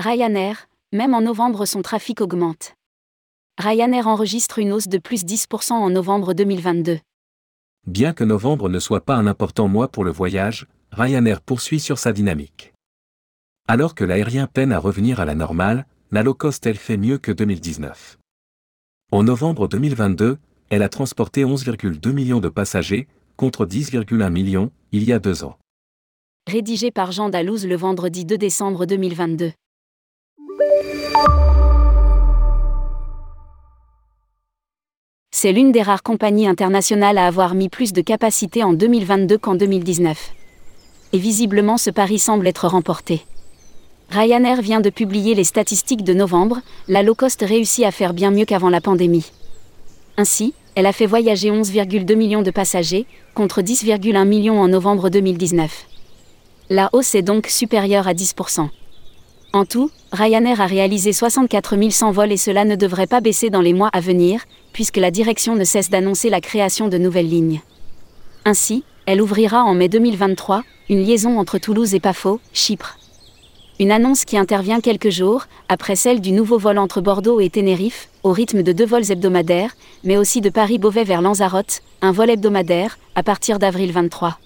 Ryanair, même en novembre son trafic augmente. Ryanair enregistre une hausse de plus 10% en novembre 2022. Bien que novembre ne soit pas un important mois pour le voyage, Ryanair poursuit sur sa dynamique. Alors que l'aérien peine à revenir à la normale, la low cost elle fait mieux que 2019. En novembre 2022, elle a transporté 11,2 millions de passagers, contre 10,1 millions, il y a deux ans. Rédigé par Jean Dalouse le vendredi 2 décembre 2022. C'est l'une des rares compagnies internationales à avoir mis plus de capacité en 2022 qu'en 2019. Et visiblement ce pari semble être remporté. Ryanair vient de publier les statistiques de novembre, la low cost réussit à faire bien mieux qu'avant la pandémie. Ainsi, elle a fait voyager 11,2 millions de passagers, contre 10,1 millions en novembre 2019. La hausse est donc supérieure à 10%. En tout, Ryanair a réalisé 64 100 vols et cela ne devrait pas baisser dans les mois à venir, puisque la direction ne cesse d'annoncer la création de nouvelles lignes. Ainsi, elle ouvrira en mai 2023 une liaison entre Toulouse et Pafo, Chypre. Une annonce qui intervient quelques jours après celle du nouveau vol entre Bordeaux et Tenerife, au rythme de deux vols hebdomadaires, mais aussi de Paris-Beauvais vers Lanzarote, un vol hebdomadaire, à partir d'avril 23.